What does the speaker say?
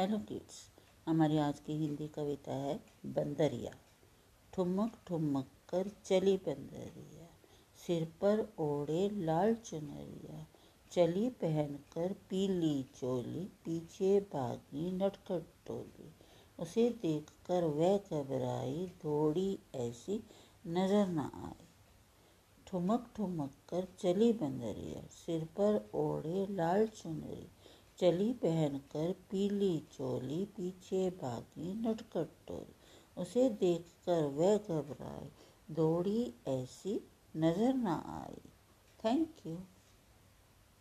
Hello kids हमारी आज की हिंदी कविता है बंदरिया। ठुमक ठुमक कर चली बंदरिया, सिर पर ओढ़े लाल चुनरिया, चली पहनकर पीली चोली, पीछे भागी नटखट टोली। उसे देखकर वह घबराई दौड़ी ऐसी नज़र न आई। ठुमक ठुमक कर चली बंदरिया, सिर पर ओढ़े लाल चुनरी चली पहनकर पीली चोली, पीछे भागी नटकट टोली। उसे देखकर वह घबराई। दौड़ी ऐसी नज़र न आई। Thank you